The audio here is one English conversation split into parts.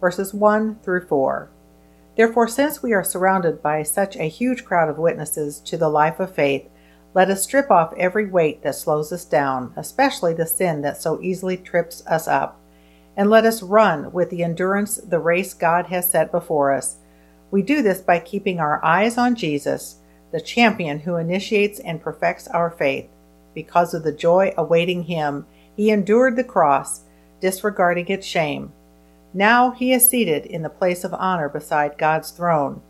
verses 1 through 4. Therefore, since we are surrounded by such a huge crowd of witnesses to the life of faith, let us strip off every weight that slows us down, especially the sin that so easily trips us up, and let us run with the endurance the race God has set before us. We do this by keeping our eyes on Jesus, the champion who initiates and perfects our faith. Because of the joy awaiting him, he endured the cross, disregarding its shame. Now he is seated in the place of honor beside God's throne.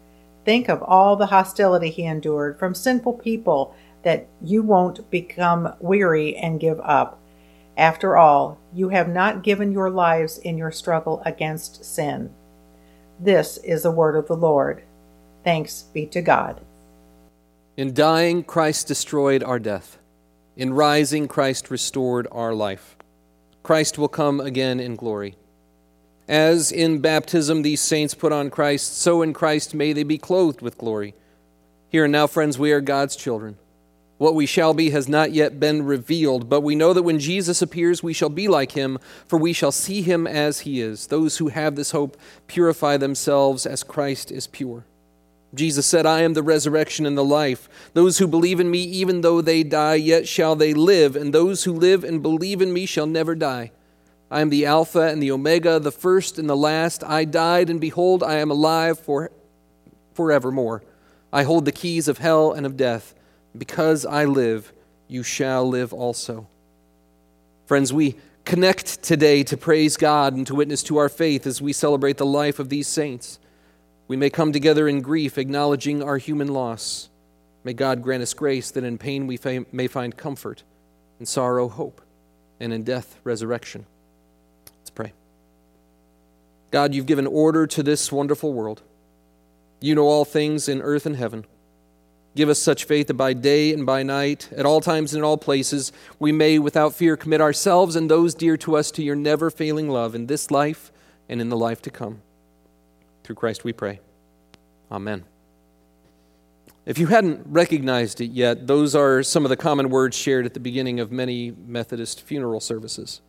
Think of all the hostility he endured from sinful people that you won't become weary and give up. After all, you have not given your lives in your struggle against sin. This is the word of the Lord. Thanks be to God. In dying, Christ destroyed our death. In rising, Christ restored our life. Christ will come again in glory. As in baptism these saints put on Christ, so in Christ may they be clothed with glory. Here and now, friends, we are God's children. What we shall be has not yet been revealed, but we know that when Jesus appears, we shall be like him, for we shall see him as he is. Those who have this hope purify themselves as Christ is pure. Jesus said, I am the resurrection and the life. Those who believe in me, even though they die, yet shall they live, and those who live and believe in me shall never die. I am the Alpha and the Omega, the first and the last. I died, and behold, I am alive for forevermore. I hold the keys of hell and of death. Because I live, you shall live also. Friends, we connect today to praise God and to witness to our faith as we celebrate the life of these saints. We may come together in grief, acknowledging our human loss. May God grant us grace that in pain we may find comfort, in sorrow, hope, and in death, resurrection. God, you've given order to this wonderful world. You know all things in earth and heaven. Give us such faith that by day and by night, at all times and in all places, we may without fear commit ourselves and those dear to us to your never failing love in this life and in the life to come. Through Christ we pray. Amen. If you hadn't recognized it yet, those are some of the common words shared at the beginning of many Methodist funeral services.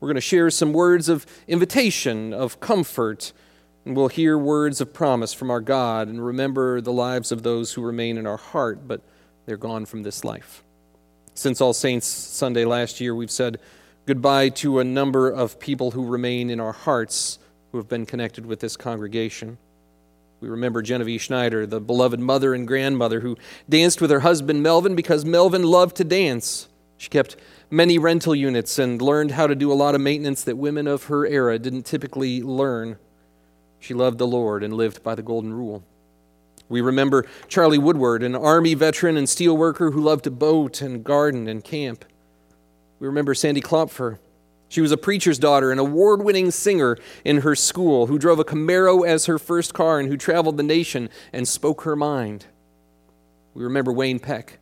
We're going to share some words of invitation, of comfort, and we'll hear words of promise from our God and remember the lives of those who remain in our heart, but they're gone from this life. Since All Saints Sunday last year, we've said goodbye to a number of people who remain in our hearts who have been connected with this congregation. We remember Genevieve Schneider, the beloved mother and grandmother who danced with her husband Melvin because Melvin loved to dance. She kept many rental units and learned how to do a lot of maintenance that women of her era didn't typically learn. She loved the Lord and lived by the golden rule. We remember Charlie Woodward, an Army veteran and steelworker who loved to boat and garden and camp. We remember Sandy Klopfer. She was a preacher's daughter, an award winning singer in her school who drove a Camaro as her first car and who traveled the nation and spoke her mind. We remember Wayne Peck,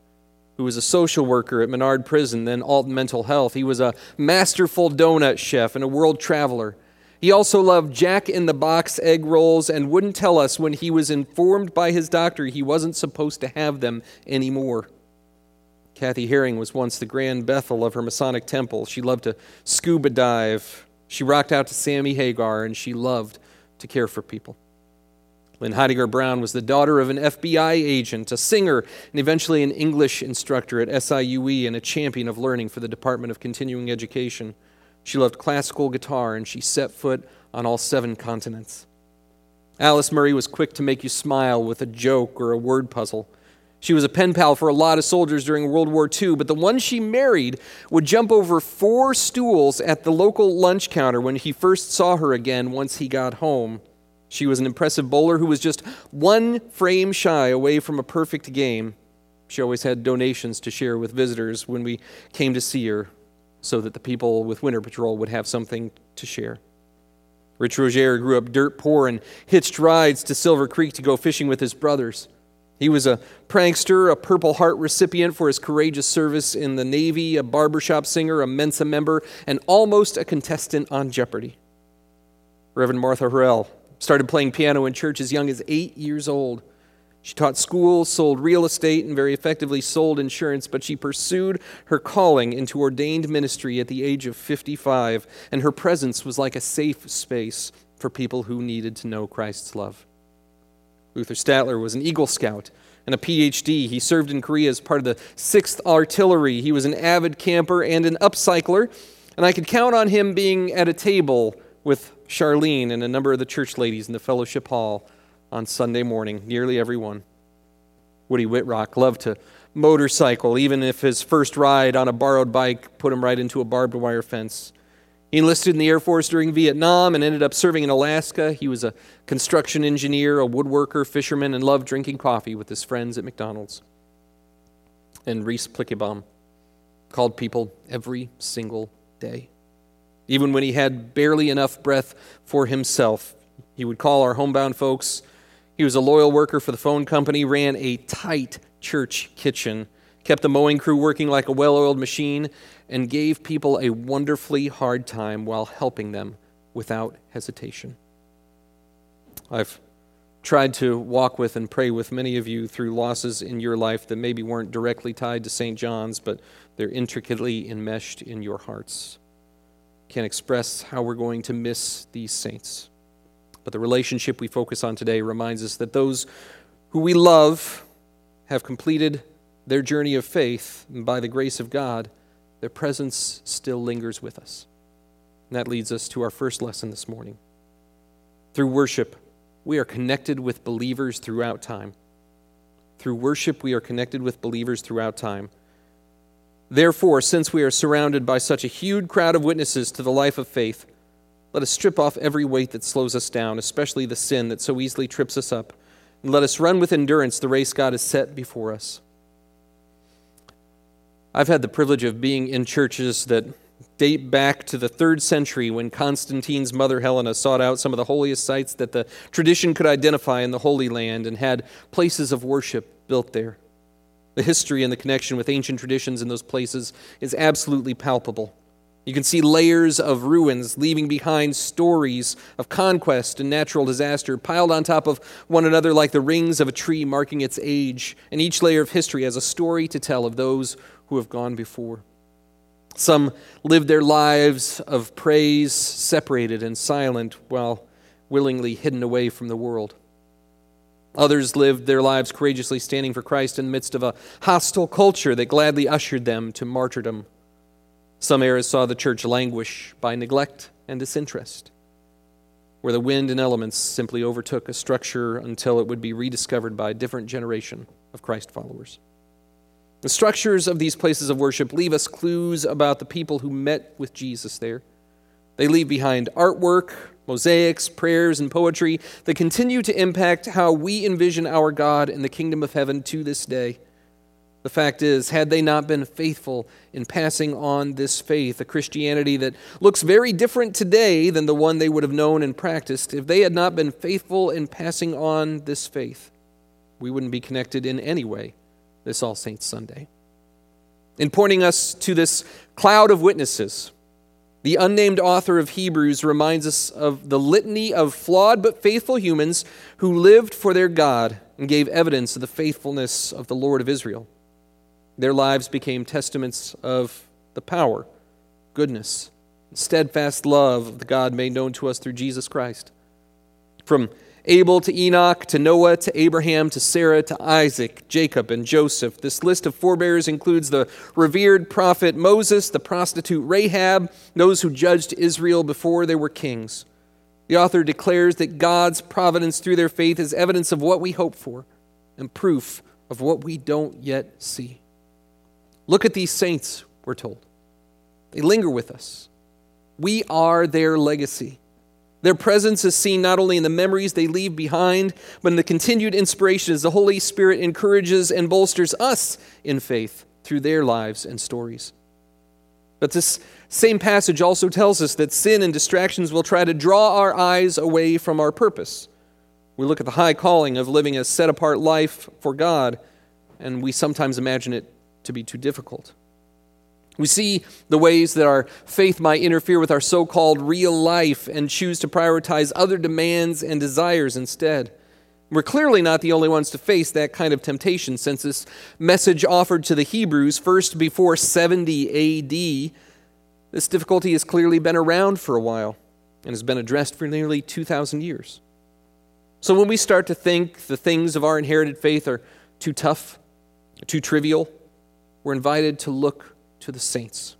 who was a social worker at Menard Prison, then Alton Mental Health. He was a masterful donut chef and a world traveler. He also loved Jack in the Box egg rolls and wouldn't tell us when he was informed by his doctor he wasn't supposed to have them anymore. Kathy Herring was once the Grand Bethel of her Masonic temple. She loved to scuba dive. She rocked out to Sammy Hagar, and she loved to care for people. Lynn Heidegger Brown was the daughter of an FBI agent, a singer, and eventually an English instructor at SIUE and a champion of learning for the Department of Continuing Education. She loved classical guitar and she set foot on all seven continents. Alice Murray was quick to make you smile with a joke or a word puzzle. She was a pen pal for a lot of soldiers during World War II, but the one she married would jump over four stools at the local lunch counter when he first saw her again once he got home. She was an impressive bowler who was just one frame shy away from a perfect game. She always had donations to share with visitors when we came to see her so that the people with Winter Patrol would have something to share. Rich Roger grew up dirt poor and hitched rides to Silver Creek to go fishing with his brothers. He was a prankster, a Purple Heart recipient for his courageous service in the Navy, a barbershop singer, a Mensa member, and almost a contestant on Jeopardy! Reverend Martha Harrell started playing piano in church as young as eight years old. She taught school, sold real estate, and very effectively sold insurance, but she pursued her calling into ordained ministry at the age of 55, and her presence was like a safe space for people who needed to know Christ's love. Luther Statler was an Eagle Scout and a PhD. He served in Korea as part of the 6th Artillery. He was an avid camper and an upcycler, and I could count on him being at a table with Charlene and a number of the church ladies in the fellowship hall on Sunday morning, nearly everyone. Woody Whitrock loved to motorcycle, even if his first ride on a borrowed bike put him right into a barbed wire fence. He enlisted in the Air Force during Vietnam and ended up serving in Alaska. He was a construction engineer, a woodworker, fisherman, and loved drinking coffee with his friends at McDonald's. And Reese Plickebaum called people every single day. Even when he had barely enough breath for himself, he would call our homebound folks. He was a loyal worker for the phone company, ran a tight church kitchen, kept the mowing crew working like a well oiled machine, and gave people a wonderfully hard time while helping them without hesitation. I've tried to walk with and pray with many of you through losses in your life that maybe weren't directly tied to St. John's, but they're intricately enmeshed in your hearts can't express how we're going to miss these saints. But the relationship we focus on today reminds us that those who we love have completed their journey of faith, and by the grace of God, their presence still lingers with us. And that leads us to our first lesson this morning. Through worship, we are connected with believers throughout time. Through worship, we are connected with believers throughout time. Therefore, since we are surrounded by such a huge crowd of witnesses to the life of faith, let us strip off every weight that slows us down, especially the sin that so easily trips us up, and let us run with endurance the race God has set before us. I've had the privilege of being in churches that date back to the third century when Constantine's mother Helena sought out some of the holiest sites that the tradition could identify in the Holy Land and had places of worship built there. The history and the connection with ancient traditions in those places is absolutely palpable. You can see layers of ruins leaving behind stories of conquest and natural disaster piled on top of one another like the rings of a tree marking its age, and each layer of history has a story to tell of those who have gone before. Some lived their lives of praise separated and silent while willingly hidden away from the world. Others lived their lives courageously standing for Christ in the midst of a hostile culture that gladly ushered them to martyrdom. Some eras saw the church languish by neglect and disinterest, where the wind and elements simply overtook a structure until it would be rediscovered by a different generation of Christ followers. The structures of these places of worship leave us clues about the people who met with Jesus there. They leave behind artwork, mosaics, prayers, and poetry that continue to impact how we envision our God and the kingdom of heaven to this day. The fact is, had they not been faithful in passing on this faith, a Christianity that looks very different today than the one they would have known and practiced, if they had not been faithful in passing on this faith, we wouldn't be connected in any way this All Saints Sunday. In pointing us to this cloud of witnesses, the unnamed author of Hebrews reminds us of the litany of flawed but faithful humans who lived for their God and gave evidence of the faithfulness of the Lord of Israel. Their lives became testaments of the power, goodness, and steadfast love of the God made known to us through Jesus Christ. From Abel to Enoch to Noah to Abraham to Sarah to Isaac, Jacob, and Joseph. This list of forebears includes the revered prophet Moses, the prostitute Rahab, those who judged Israel before they were kings. The author declares that God's providence through their faith is evidence of what we hope for and proof of what we don't yet see. Look at these saints, we're told. They linger with us. We are their legacy. Their presence is seen not only in the memories they leave behind, but in the continued inspiration as the Holy Spirit encourages and bolsters us in faith through their lives and stories. But this same passage also tells us that sin and distractions will try to draw our eyes away from our purpose. We look at the high calling of living a set apart life for God, and we sometimes imagine it to be too difficult. We see the ways that our faith might interfere with our so called real life and choose to prioritize other demands and desires instead. We're clearly not the only ones to face that kind of temptation since this message offered to the Hebrews first before 70 AD. This difficulty has clearly been around for a while and has been addressed for nearly 2,000 years. So when we start to think the things of our inherited faith are too tough, too trivial, we're invited to look to the saints,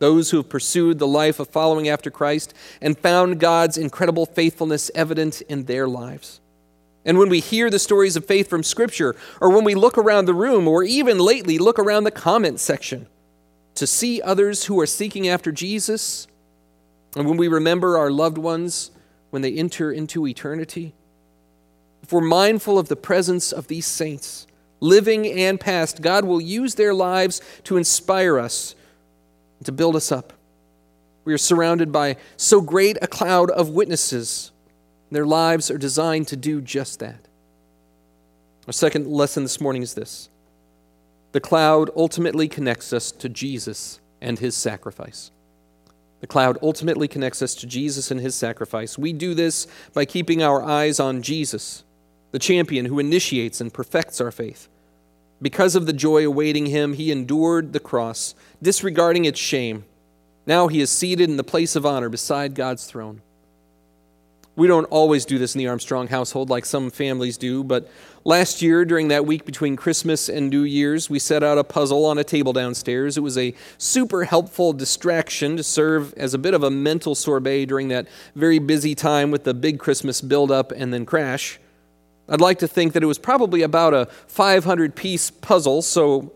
those who have pursued the life of following after Christ and found God's incredible faithfulness evident in their lives. And when we hear the stories of faith from Scripture, or when we look around the room, or even lately look around the comment section to see others who are seeking after Jesus, and when we remember our loved ones when they enter into eternity, if we're mindful of the presence of these saints, living and past, God will use their lives to inspire us, to build us up. We are surrounded by so great a cloud of witnesses their lives are designed to do just that. Our second lesson this morning is this the cloud ultimately connects us to Jesus and his sacrifice. The cloud ultimately connects us to Jesus and his sacrifice. We do this by keeping our eyes on Jesus, the champion who initiates and perfects our faith. Because of the joy awaiting him, he endured the cross, disregarding its shame. Now he is seated in the place of honor beside God's throne. We don't always do this in the Armstrong household like some families do, but last year, during that week between Christmas and New Year's, we set out a puzzle on a table downstairs. It was a super helpful distraction to serve as a bit of a mental sorbet during that very busy time with the big Christmas build-up and then crash. I'd like to think that it was probably about a 500 piece puzzle, so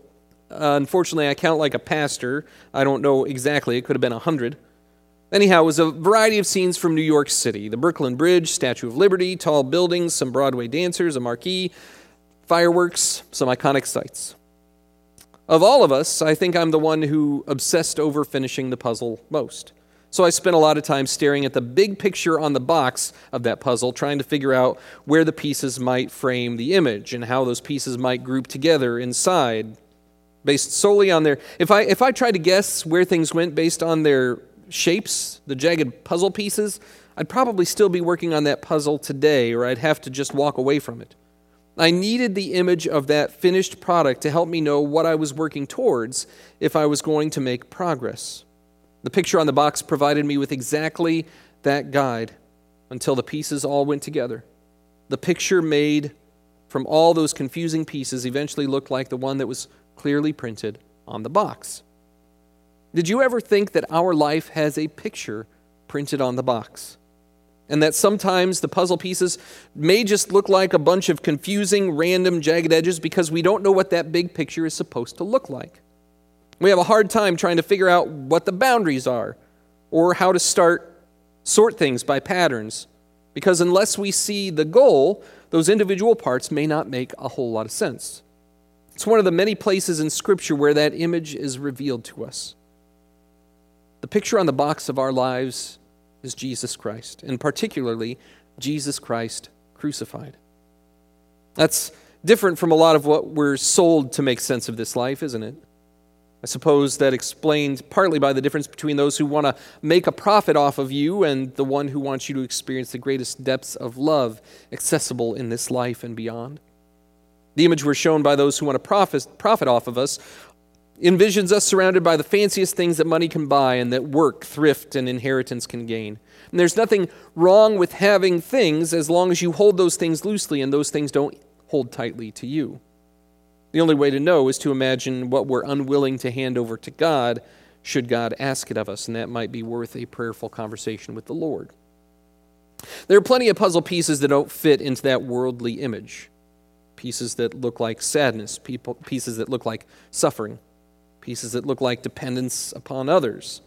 uh, unfortunately I count like a pastor. I don't know exactly, it could have been 100. Anyhow, it was a variety of scenes from New York City the Brooklyn Bridge, Statue of Liberty, tall buildings, some Broadway dancers, a marquee, fireworks, some iconic sights. Of all of us, I think I'm the one who obsessed over finishing the puzzle most. So I spent a lot of time staring at the big picture on the box of that puzzle, trying to figure out where the pieces might frame the image and how those pieces might group together inside, based solely on their. If I if I tried to guess where things went based on their shapes, the jagged puzzle pieces, I'd probably still be working on that puzzle today, or I'd have to just walk away from it. I needed the image of that finished product to help me know what I was working towards if I was going to make progress. The picture on the box provided me with exactly that guide until the pieces all went together. The picture made from all those confusing pieces eventually looked like the one that was clearly printed on the box. Did you ever think that our life has a picture printed on the box? And that sometimes the puzzle pieces may just look like a bunch of confusing, random, jagged edges because we don't know what that big picture is supposed to look like. We have a hard time trying to figure out what the boundaries are or how to start sort things by patterns because unless we see the goal, those individual parts may not make a whole lot of sense. It's one of the many places in Scripture where that image is revealed to us. The picture on the box of our lives is Jesus Christ, and particularly Jesus Christ crucified. That's different from a lot of what we're sold to make sense of this life, isn't it? I suppose that explained partly by the difference between those who want to make a profit off of you and the one who wants you to experience the greatest depths of love accessible in this life and beyond. The image we're shown by those who want to profit, profit off of us envisions us surrounded by the fanciest things that money can buy and that work, thrift, and inheritance can gain. And there's nothing wrong with having things as long as you hold those things loosely and those things don't hold tightly to you. The only way to know is to imagine what we're unwilling to hand over to God should God ask it of us, and that might be worth a prayerful conversation with the Lord. There are plenty of puzzle pieces that don't fit into that worldly image pieces that look like sadness, people, pieces that look like suffering, pieces that look like dependence upon others,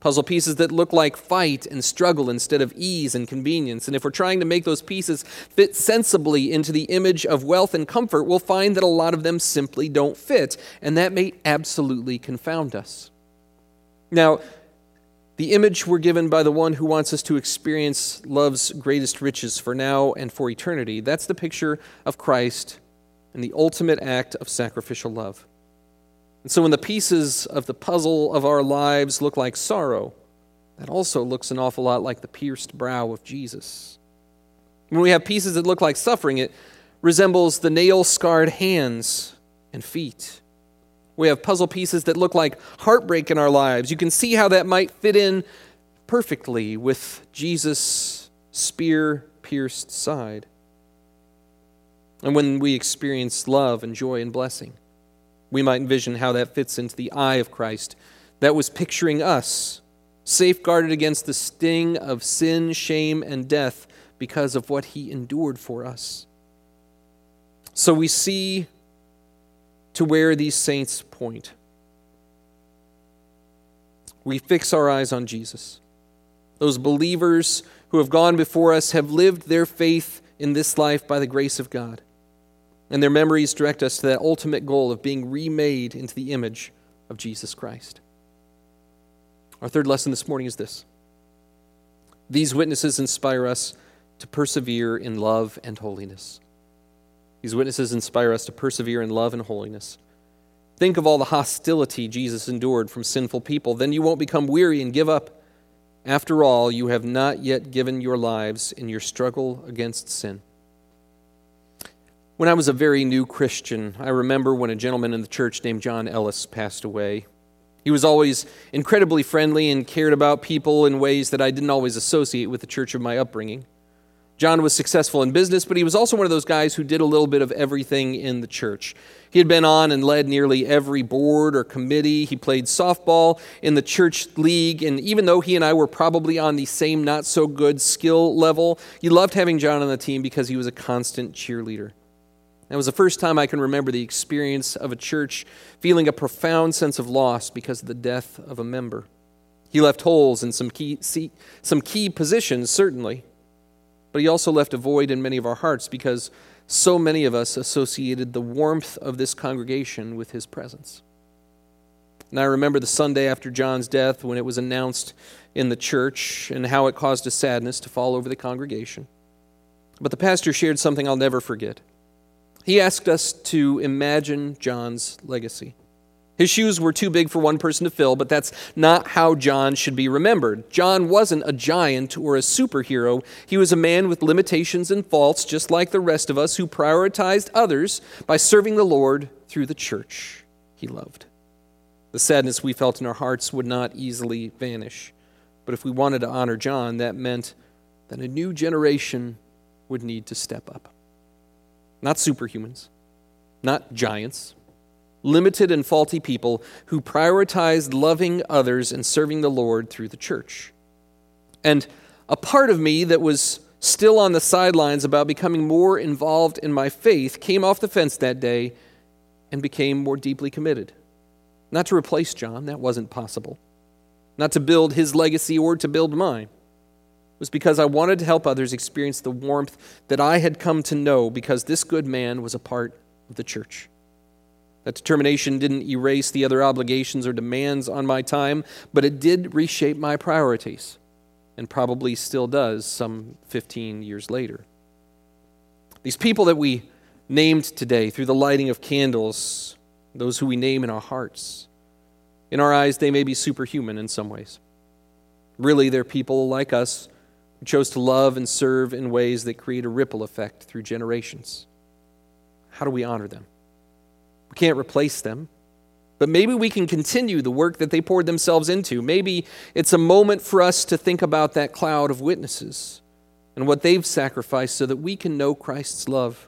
puzzle pieces that look like fight and struggle instead of ease and convenience. And if we're trying to make those pieces fit sensibly into the image of wealth and comfort, we'll find that a lot of them simply don't fit, and that may absolutely confound us. Now, the image we're given by the one who wants us to experience love's greatest riches for now and for eternity, that's the picture of Christ and the ultimate act of sacrificial love. And so when the pieces of the puzzle of our lives look like sorrow, that also looks an awful lot like the pierced brow of Jesus. When we have pieces that look like suffering, it resembles the nail scarred hands and feet. We have puzzle pieces that look like heartbreak in our lives. You can see how that might fit in perfectly with Jesus' spear pierced side. And when we experience love and joy and blessing, we might envision how that fits into the eye of Christ that was picturing us, safeguarded against the sting of sin, shame, and death because of what he endured for us. So we see to where these saints point. We fix our eyes on Jesus. Those believers who have gone before us have lived their faith in this life by the grace of God and their memories direct us to that ultimate goal of being remade into the image of Jesus Christ. Our third lesson this morning is this these witnesses inspire us to persevere in love and holiness. These witnesses inspire us to persevere in love and holiness. Think of all the hostility Jesus endured from sinful people. Then you won't become weary and give up. After all, you have not yet given your lives in your struggle against sin. When I was a very new Christian, I remember when a gentleman in the church named John Ellis passed away. He was always incredibly friendly and cared about people in ways that I didn't always associate with the church of my upbringing. John was successful in business, but he was also one of those guys who did a little bit of everything in the church. He had been on and led nearly every board or committee. He played softball in the church league, and even though he and I were probably on the same not so good skill level, you loved having John on the team because he was a constant cheerleader. That was the first time I can remember the experience of a church feeling a profound sense of loss because of the death of a member. He left holes in some key, some key positions, certainly, but he also left a void in many of our hearts because so many of us associated the warmth of this congregation with his presence. And I remember the Sunday after John's death when it was announced in the church and how it caused a sadness to fall over the congregation. But the pastor shared something I'll never forget. He asked us to imagine John's legacy. His shoes were too big for one person to fill, but that's not how John should be remembered. John wasn't a giant or a superhero. He was a man with limitations and faults, just like the rest of us, who prioritized others by serving the Lord through the church he loved. The sadness we felt in our hearts would not easily vanish. But if we wanted to honor John, that meant that a new generation would need to step up not superhumans, not giants, limited and faulty people who prioritized loving others and serving the Lord through the church. And a part of me that was still on the sidelines about becoming more involved in my faith came off the fence that day and became more deeply committed. Not to replace John, that wasn't possible. Not to build his legacy or to build mine was because I wanted to help others experience the warmth that I had come to know because this good man was a part of the church. That determination didn't erase the other obligations or demands on my time, but it did reshape my priorities, and probably still does some 15 years later. These people that we named today through the lighting of candles, those who we name in our hearts, in our eyes, they may be superhuman in some ways. Really, they're people like us who chose to love and serve in ways that create a ripple effect through generations. How do we honor them? We can't replace them, but maybe we can continue the work that they poured themselves into. Maybe it's a moment for us to think about that cloud of witnesses and what they've sacrificed so that we can know Christ's love.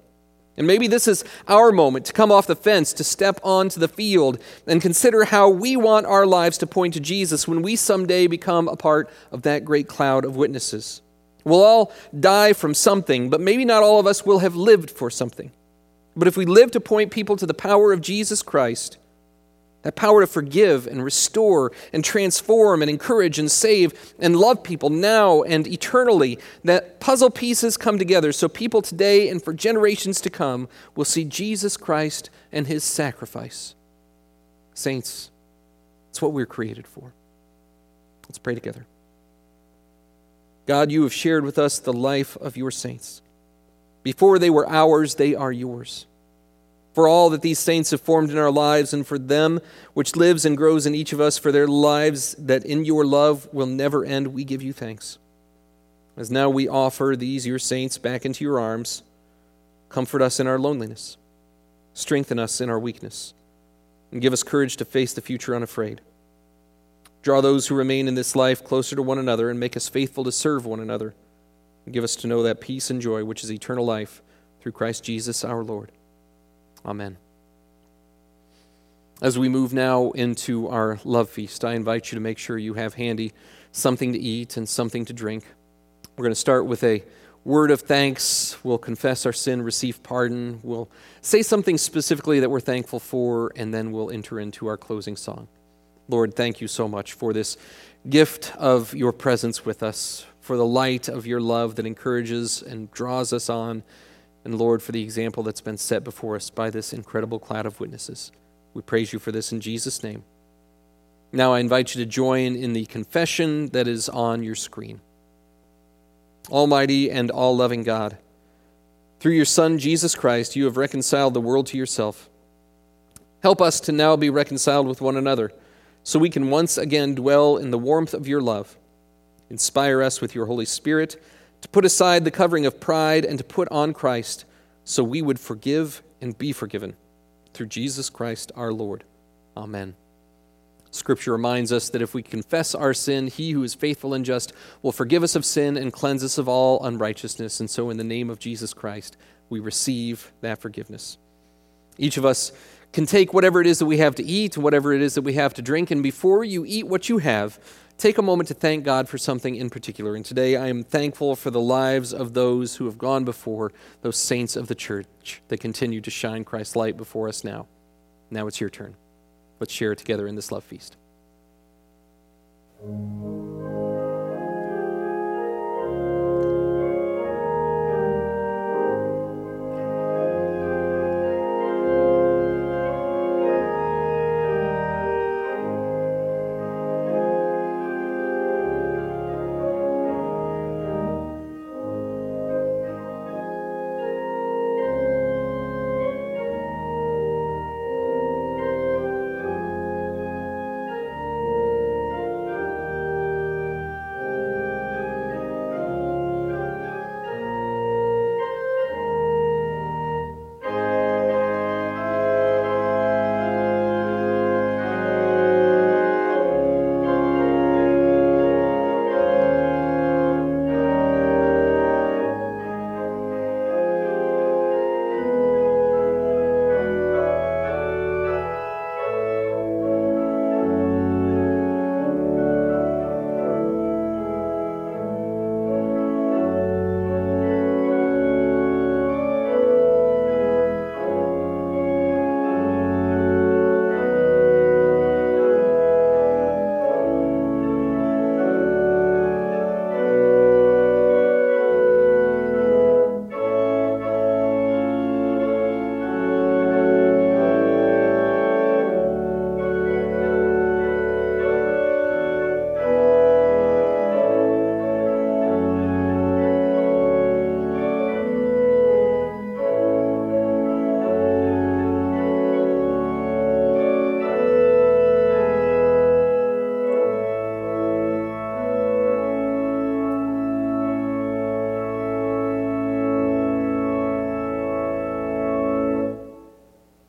And maybe this is our moment to come off the fence, to step onto the field, and consider how we want our lives to point to Jesus when we someday become a part of that great cloud of witnesses. We'll all die from something, but maybe not all of us will have lived for something. But if we live to point people to the power of Jesus Christ, that power to forgive and restore and transform and encourage and save and love people now and eternally. That puzzle pieces come together so people today and for generations to come will see Jesus Christ and his sacrifice. Saints, it's what we're created for. Let's pray together. God, you have shared with us the life of your saints. Before they were ours, they are yours. For all that these saints have formed in our lives, and for them which lives and grows in each of us, for their lives that in your love will never end, we give you thanks. As now we offer these your saints back into your arms, comfort us in our loneliness, strengthen us in our weakness, and give us courage to face the future unafraid. Draw those who remain in this life closer to one another and make us faithful to serve one another. And give us to know that peace and joy which is eternal life through Christ Jesus our Lord. Amen. As we move now into our love feast, I invite you to make sure you have handy something to eat and something to drink. We're going to start with a word of thanks. We'll confess our sin, receive pardon. We'll say something specifically that we're thankful for, and then we'll enter into our closing song. Lord, thank you so much for this gift of your presence with us, for the light of your love that encourages and draws us on, and Lord, for the example that's been set before us by this incredible cloud of witnesses. We praise you for this in Jesus' name. Now I invite you to join in the confession that is on your screen. Almighty and all loving God, through your Son, Jesus Christ, you have reconciled the world to yourself. Help us to now be reconciled with one another so we can once again dwell in the warmth of your love. Inspire us with your Holy Spirit to put aside the covering of pride and to put on Christ, so we would forgive and be forgiven. Through Jesus Christ our Lord. Amen. Scripture reminds us that if we confess our sin, he who is faithful and just will forgive us of sin and cleanse us of all unrighteousness. And so, in the name of Jesus Christ, we receive that forgiveness. Each of us can take whatever it is that we have to eat, whatever it is that we have to drink, and before you eat what you have, take a moment to thank God for something in particular. And today I am thankful for the lives of those who have gone before, those saints of the church that continue to shine Christ's light before us now. Now it's your turn. Let's share together in this love feast.